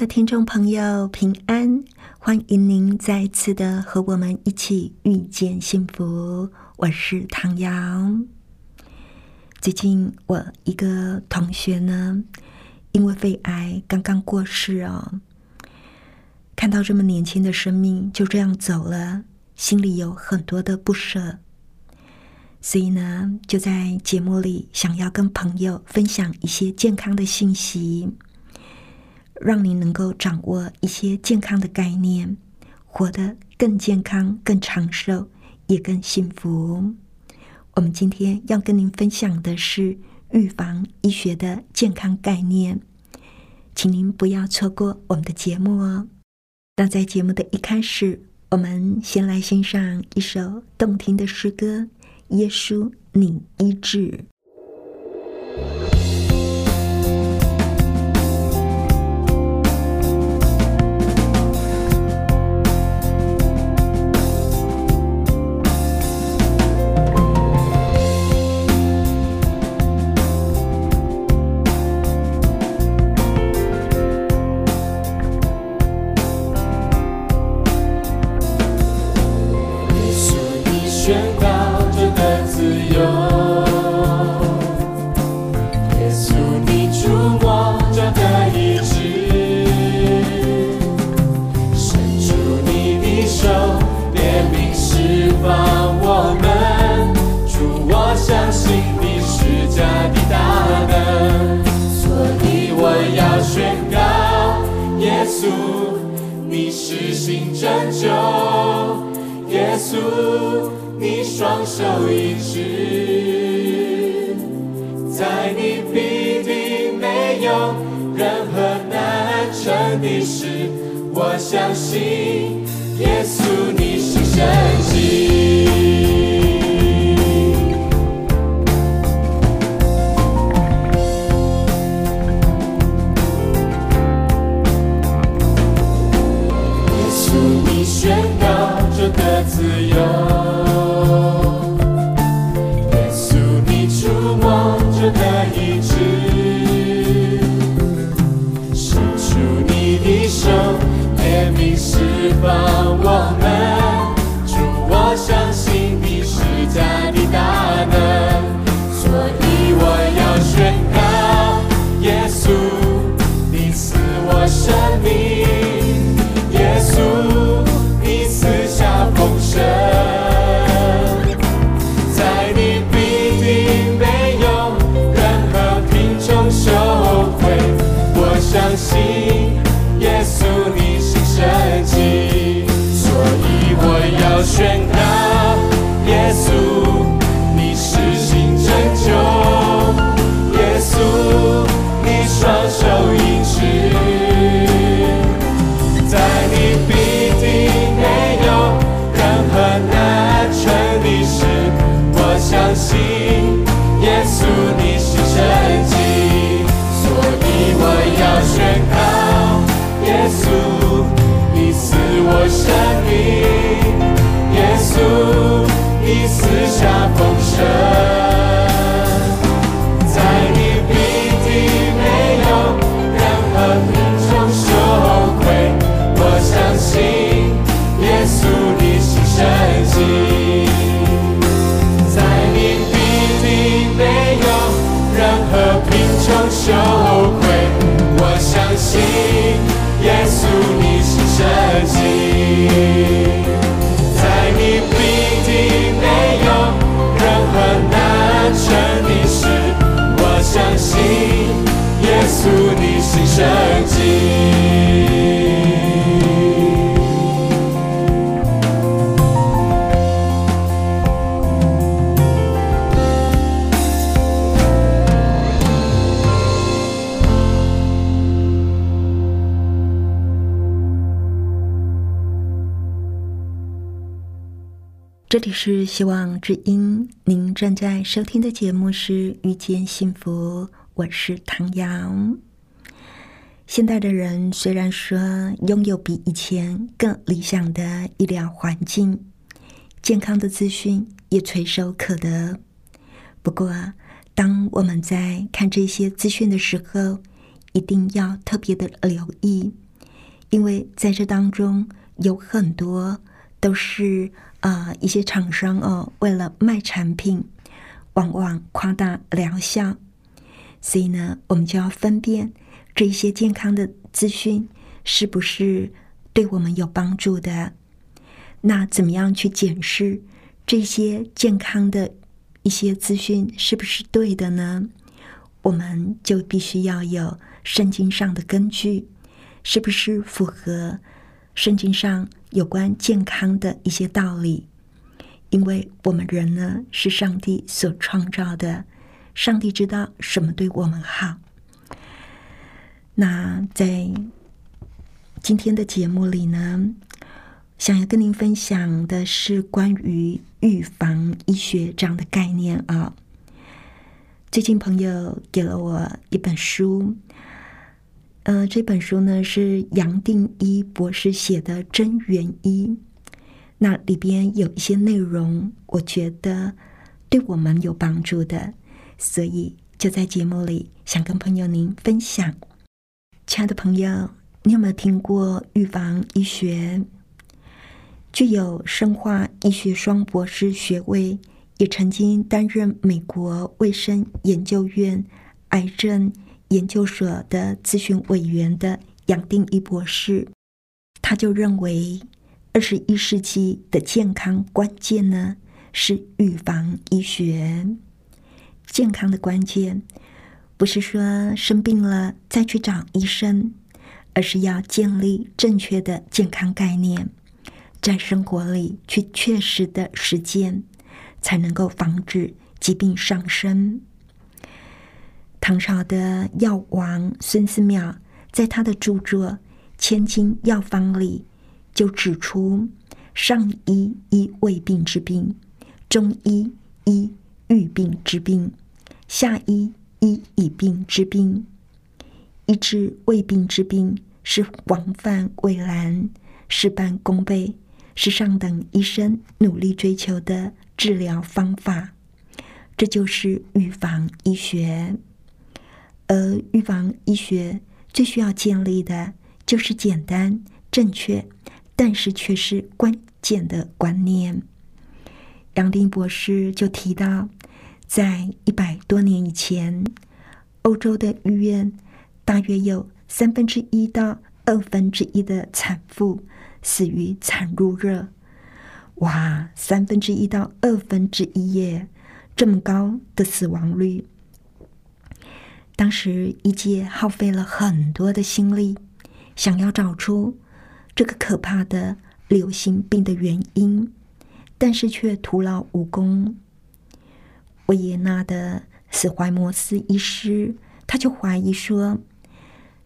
的听众朋友，平安！欢迎您再次的和我们一起遇见幸福。我是唐瑶。最近我一个同学呢，因为肺癌刚刚过世哦。看到这么年轻的生命就这样走了，心里有很多的不舍。所以呢，就在节目里想要跟朋友分享一些健康的信息。让你能够掌握一些健康的概念，活得更健康、更长寿，也更幸福。我们今天要跟您分享的是预防医学的健康概念，请您不要错过我们的节目哦。那在节目的一开始，我们先来欣赏一首动听的诗歌《耶稣，你医治》。就一直在你必定没有任何难成的事我相信耶稣你是神。许下风声。这里是希望之音，您正在收听的节目是《遇见幸福》，我是唐瑶。现代的人虽然说拥有比以前更理想的医疗环境，健康的资讯也垂手可得，不过当我们在看这些资讯的时候，一定要特别的留意，因为在这当中有很多都是。啊，一些厂商哦，为了卖产品，往往夸大疗效，所以呢，我们就要分辨这一些健康的资讯是不是对我们有帮助的。那怎么样去检视这些健康的一些资讯是不是对的呢？我们就必须要有圣经上的根据，是不是符合圣经上？有关健康的一些道理，因为我们人呢是上帝所创造的，上帝知道什么对我们好。那在今天的节目里呢，想要跟您分享的是关于预防医学这样的概念啊。最近朋友给了我一本书。呃，这本书呢是杨定一博士写的《真元医》，那里边有一些内容，我觉得对我们有帮助的，所以就在节目里想跟朋友您分享。亲爱的朋友，你有没有听过预防医学？具有生化医学双博士学位，也曾经担任美国卫生研究院癌症。研究所的咨询委员的杨定一博士，他就认为，二十一世纪的健康关键呢是预防医学。健康的关键不是说生病了再去找医生，而是要建立正确的健康概念，在生活里去确实的实践，才能够防止疾病上升。唐朝的药王孙思邈在他的著作《千金药方》里就指出：上医医未病之病，中医医愈病之病，下医医已病之病。医治未病之病是防范蔚然，事半功倍，是上等医生努力追求的治疗方法。这就是预防医学。而预防医学最需要建立的就是简单、正确，但是却是关键的观念。杨丁博士就提到，在一百多年以前，欧洲的医院大约有三分之一到二分之一的产妇死于产褥热。哇，三分之一到二分之一耶，这么高的死亡率！当时医界耗费了很多的心力，想要找出这个可怕的流行病的原因，但是却徒劳无功。维也纳的斯怀摩斯医师，他就怀疑说，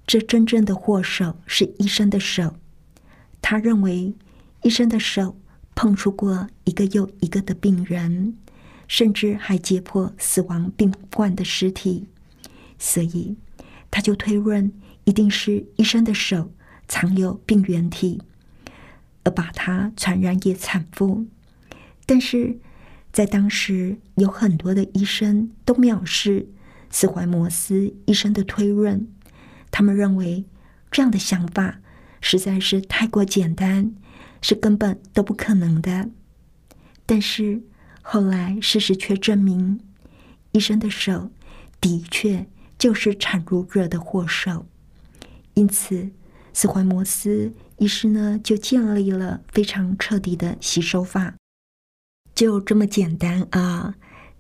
这真正的祸首是医生的手。他认为，医生的手碰触过一个又一个的病人，甚至还解剖死亡病患的尸体。所以，他就推论一定是医生的手藏有病原体，而把它传染给产妇。但是在当时，有很多的医生都藐视斯怀摩斯医生的推论，他们认为这样的想法实在是太过简单，是根本都不可能的。但是后来事实却证明，医生的手的确。就是产褥热的祸首，因此斯怀摩斯医师呢就建立了非常彻底的洗手法，就这么简单啊！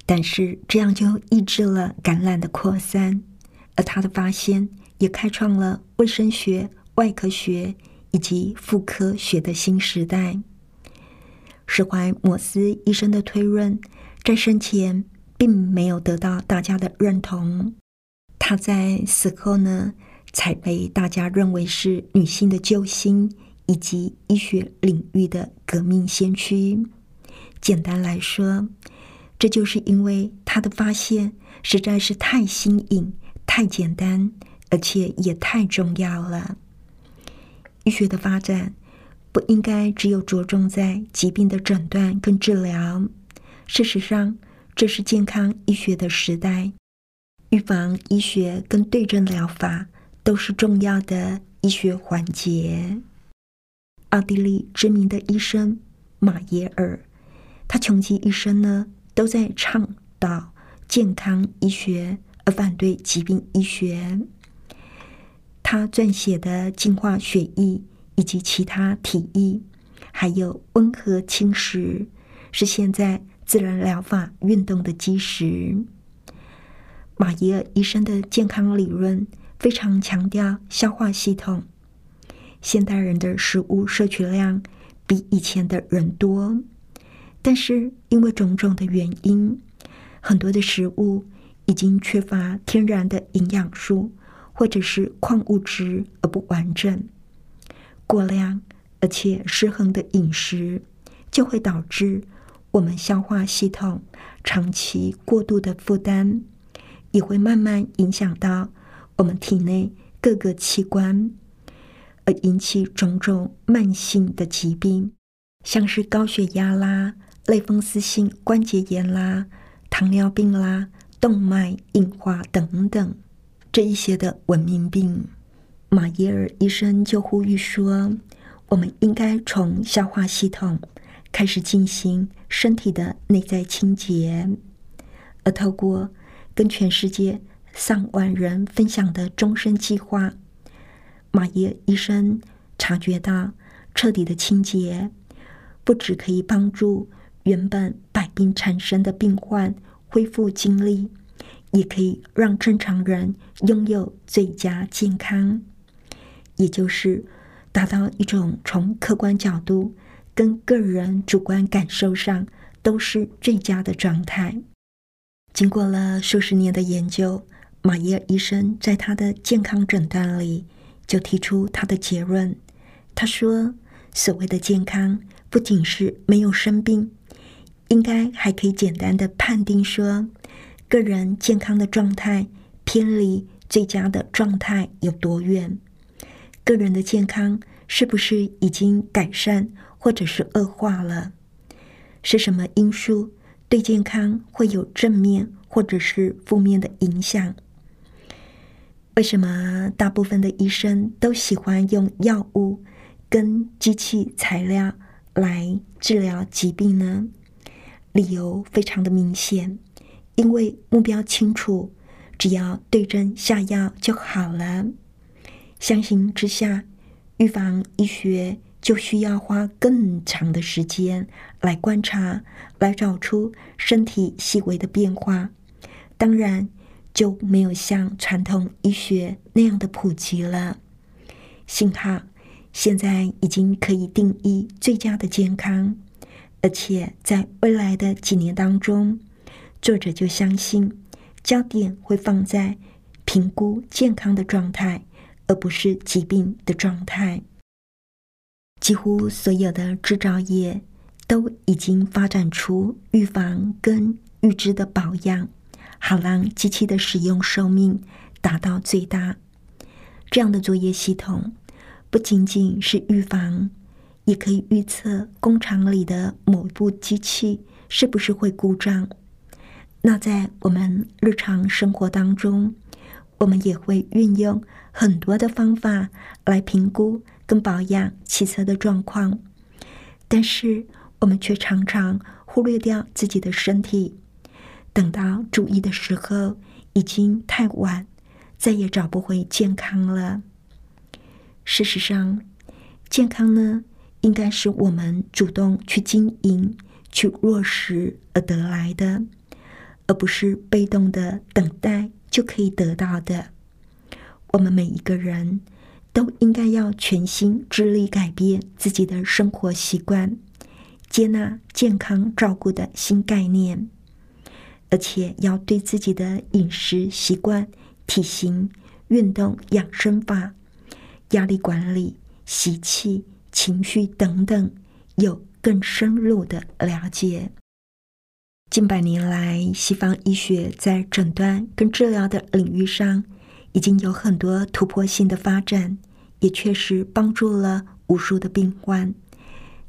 但是这样就抑制了感染的扩散，而他的发现也开创了卫生学、外科学以及妇科学的新时代。史怀摩斯医生的推论在生前并没有得到大家的认同。他在死后呢，才被大家认为是女性的救星以及医学领域的革命先驱。简单来说，这就是因为他的发现实在是太新颖、太简单，而且也太重要了。医学的发展不应该只有着重在疾病的诊断跟治疗。事实上，这是健康医学的时代，预防医学跟对症疗法都是重要的医学环节。奥地利知名的医生马耶尔，他穷极一生呢，都在倡导健康医学，而反对疾病医学。他撰写的《净化血液》以及其他体液，还有温和侵蚀，是现在。自然疗法运动的基石。马耶尔医生的健康理论非常强调消化系统。现代人的食物摄取量比以前的人多，但是因为种种的原因，很多的食物已经缺乏天然的营养素或者是矿物质而不完整。过量而且失衡的饮食就会导致。我们消化系统长期过度的负担，也会慢慢影响到我们体内各个器官，而引起种种慢性的疾病，像是高血压啦、类风湿性关节炎啦、糖尿病啦、动脉硬化等等这一些的文明病。马耶尔医生就呼吁说，我们应该从消化系统。开始进行身体的内在清洁，而透过跟全世界上万人分享的终身计划，马耶医生察觉到，彻底的清洁不只可以帮助原本百病缠身的病患恢复精力，也可以让正常人拥有最佳健康，也就是达到一种从客观角度。跟个人主观感受上都是最佳的状态。经过了数十年的研究，马耶尔医生在他的健康诊断里就提出他的结论。他说：“所谓的健康，不仅是没有生病，应该还可以简单的判定说，个人健康的状态偏离最佳的状态有多远，个人的健康是不是已经改善。”或者是恶化了，是什么因素对健康会有正面或者是负面的影响？为什么大部分的医生都喜欢用药物跟机器材料来治疗疾病呢？理由非常的明显，因为目标清楚，只要对症下药就好了。相形之下，预防医学。就需要花更长的时间来观察，来找出身体细微的变化。当然，就没有像传统医学那样的普及了。幸好，现在已经可以定义最佳的健康，而且在未来的几年当中，作者就相信焦点会放在评估健康的状态，而不是疾病的状态。几乎所有的制造业都已经发展出预防跟预知的保养，好让机器的使用寿命达到最大。这样的作业系统不仅仅是预防，也可以预测工厂里的某部机器是不是会故障。那在我们日常生活当中，我们也会运用很多的方法来评估。跟保养汽车的状况，但是我们却常常忽略掉自己的身体。等到注意的时候，已经太晚，再也找不回健康了。事实上，健康呢，应该是我们主动去经营、去落实而得来的，而不是被动的等待就可以得到的。我们每一个人。都应该要全心致力改变自己的生活习惯，接纳健康照顾的新概念，而且要对自己的饮食习惯、体型、运动、养生法、压力管理、习气、情绪等等有更深入的了解。近百年来，西方医学在诊断跟治疗的领域上已经有很多突破性的发展，也确实帮助了无数的病患。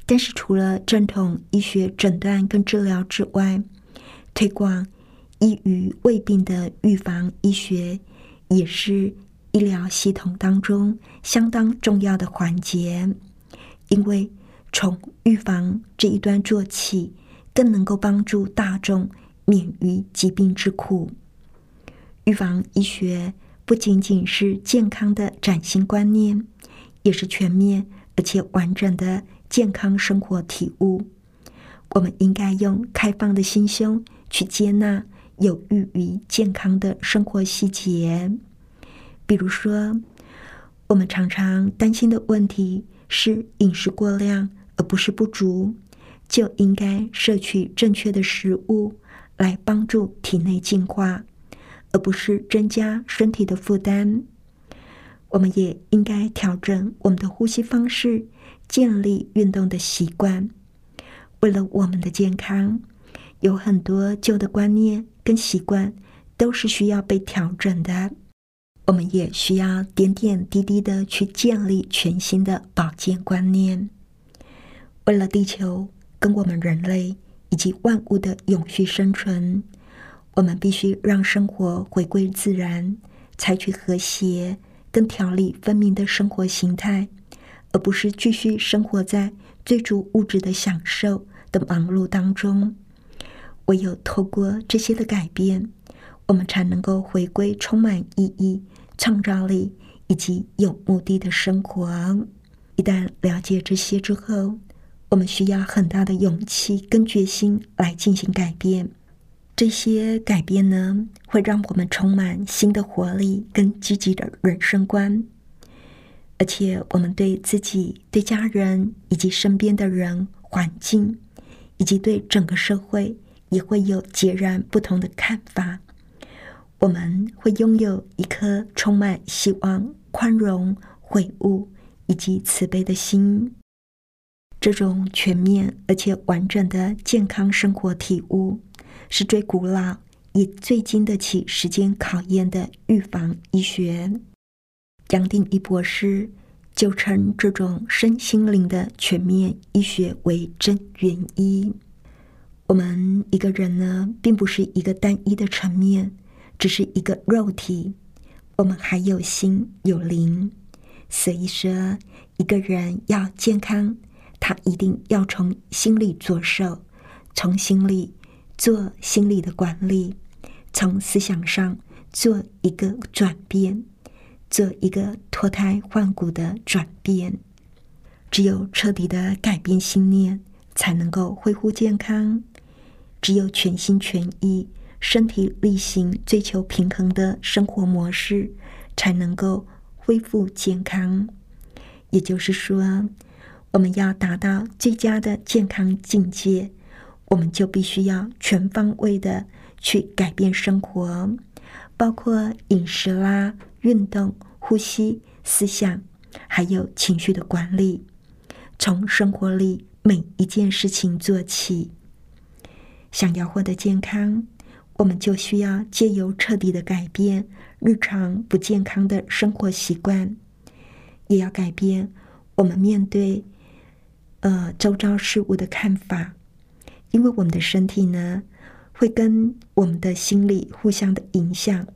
但是，除了正统医学诊断跟治疗之外，推广易于胃病的预防医学，也是医疗系统当中相当重要的环节。因为从预防这一端做起，更能够帮助大众免于疾病之苦。预防医学不仅仅是健康的崭新观念，也是全面而且完整的健康生活体悟。我们应该用开放的心胸去接纳有益于健康的生活细节，比如说，我们常常担心的问题。是饮食过量，而不是不足，就应该摄取正确的食物来帮助体内净化，而不是增加身体的负担。我们也应该调整我们的呼吸方式，建立运动的习惯。为了我们的健康，有很多旧的观念跟习惯都是需要被调整的。我们也需要点点滴滴的去建立全新的保健观念。为了地球跟我们人类以及万物的永续生存，我们必须让生活回归自然，采取和谐更条理分明的生活形态，而不是继续生活在追逐物质的享受的忙碌当中。唯有透过这些的改变，我们才能够回归充满意义。创造力以及有目的的生活。一旦了解这些之后，我们需要很大的勇气跟决心来进行改变。这些改变呢，会让我们充满新的活力跟积极的人生观，而且我们对自己、对家人以及身边的人、环境，以及对整个社会，也会有截然不同的看法。我们会拥有一颗充满希望、宽容、悔悟以及慈悲的心。这种全面而且完整的健康生活体悟，是最古老也最经得起时间考验的预防医学。杨定一博士就称这种身心灵的全面医学为真元医。我们一个人呢，并不是一个单一的层面。只是一个肉体，我们还有心有灵，所以说一个人要健康，他一定要从心里着手，从心里做心理的管理，从思想上做一个转变，做一个脱胎换骨的转变。只有彻底的改变信念，才能够恢复健康。只有全心全意。身体力行、追求平衡的生活模式，才能够恢复健康。也就是说，我们要达到最佳的健康境界，我们就必须要全方位的去改变生活，包括饮食啦、运动、呼吸、思想，还有情绪的管理，从生活里每一件事情做起。想要获得健康。我们就需要借由彻底的改变日常不健康的生活习惯，也要改变我们面对呃周遭事物的看法，因为我们的身体呢会跟我们的心理互相的影响，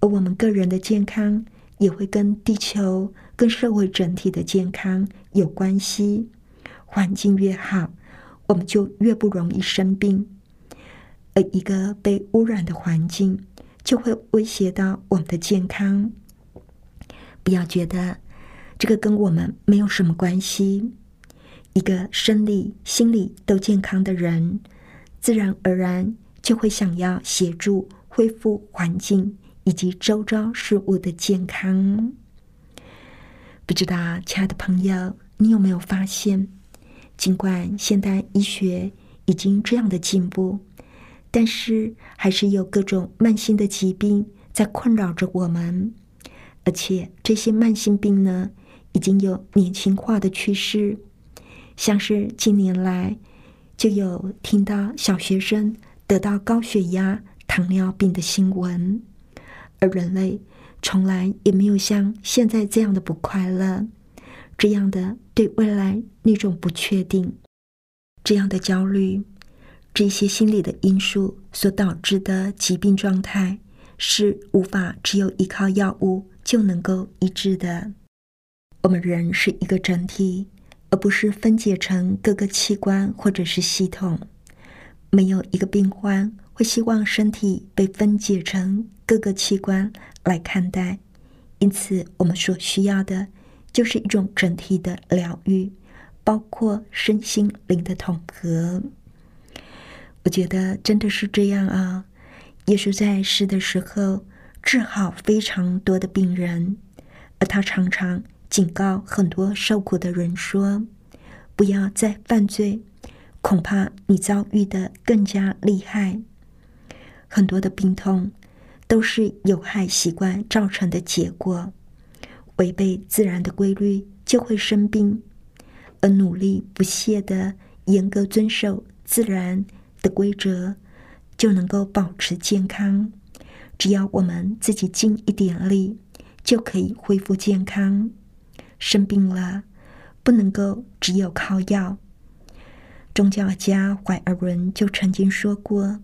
而我们个人的健康也会跟地球、跟社会整体的健康有关系。环境越好，我们就越不容易生病。而一个被污染的环境，就会威胁到我们的健康。不要觉得这个跟我们没有什么关系。一个生理、心理都健康的人，自然而然就会想要协助恢复环境以及周遭事物的健康。不知道，亲爱的朋友，你有没有发现，尽管现代医学已经这样的进步？但是，还是有各种慢性的疾病在困扰着我们，而且这些慢性病呢，已经有年轻化的趋势。像是近年来就有听到小学生得到高血压、糖尿病的新闻，而人类从来也没有像现在这样的不快乐，这样的对未来那种不确定，这样的焦虑，这些心理的因素所导致的疾病状态，是无法只有依靠药物就能够医治的。我们人是一个整体，而不是分解成各个器官或者是系统。没有一个病患会希望身体被分解成各个器官来看待。因此，我们所需要的就是一种整体的疗愈，包括身心灵的统合。我觉得真的是这样啊！耶稣在世的时候治好非常多的病人，而他常常。警告很多受苦的人说：“不要再犯罪，恐怕你遭遇的更加厉害。很多的病痛都是有害习惯造成的结果。违背自然的规律就会生病，而努力不懈的严格遵守自然的规则，就能够保持健康。只要我们自己尽一点力，就可以恢复健康。”生病了，不能够只有靠药。宗教家怀尔伦就曾经说过：“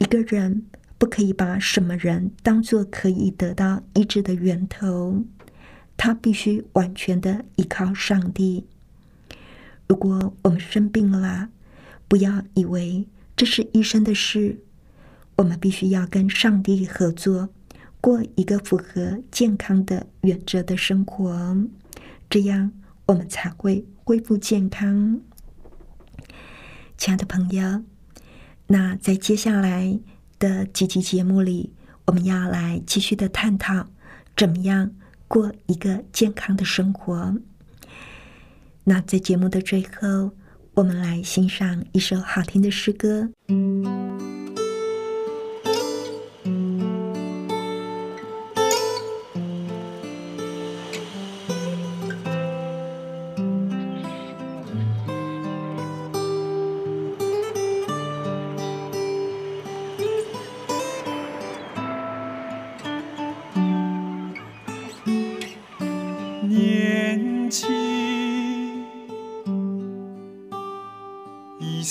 一个人不可以把什么人当做可以得到医治的源头，他必须完全的依靠上帝。如果我们生病了，不要以为这是医生的事，我们必须要跟上帝合作，过一个符合健康的原则的生活。”这样，我们才会恢复健康。亲爱的朋友，那在接下来的几集节目里，我们要来继续的探讨怎么样过一个健康的生活。那在节目的最后，我们来欣赏一首好听的诗歌。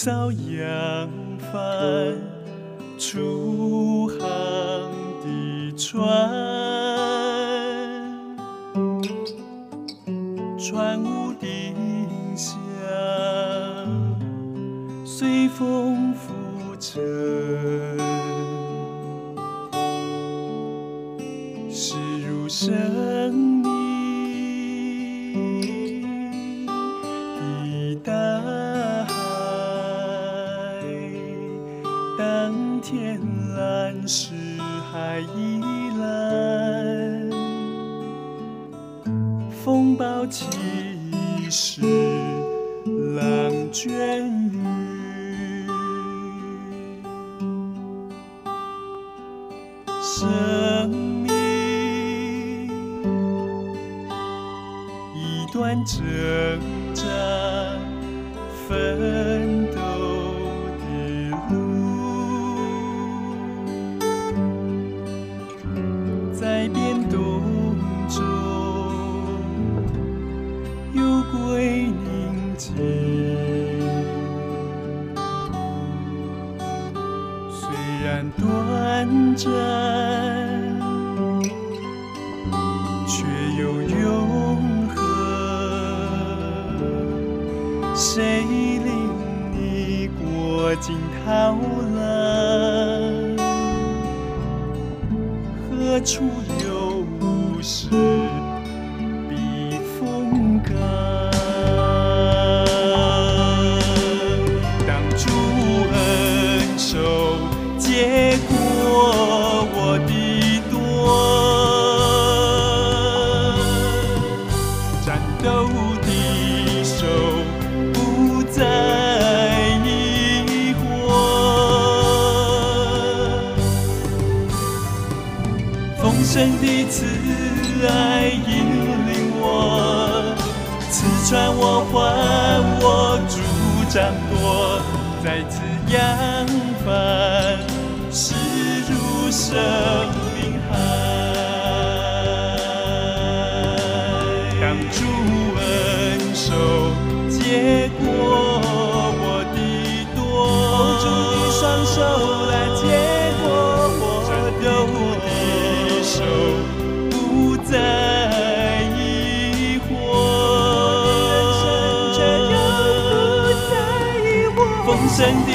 早扬帆出天蓝，是海依蓝。风暴起时，浪卷。有永恒。谁令你过尽涛浪？何处有时？神丰盛的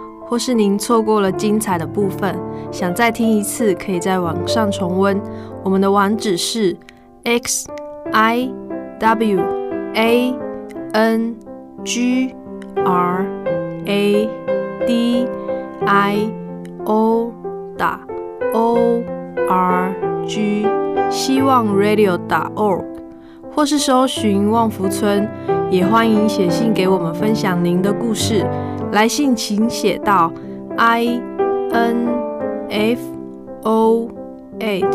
或是您错过了精彩的部分，想再听一次，可以在网上重温。我们的网址是 x i w a n g r a d i o 打 o r g 希望 radio 打 org，或是搜寻旺福村，也欢迎写信给我们分享您的故事。来信请写到 i n f o eight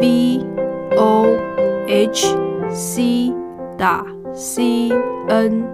v o h c 打 c n。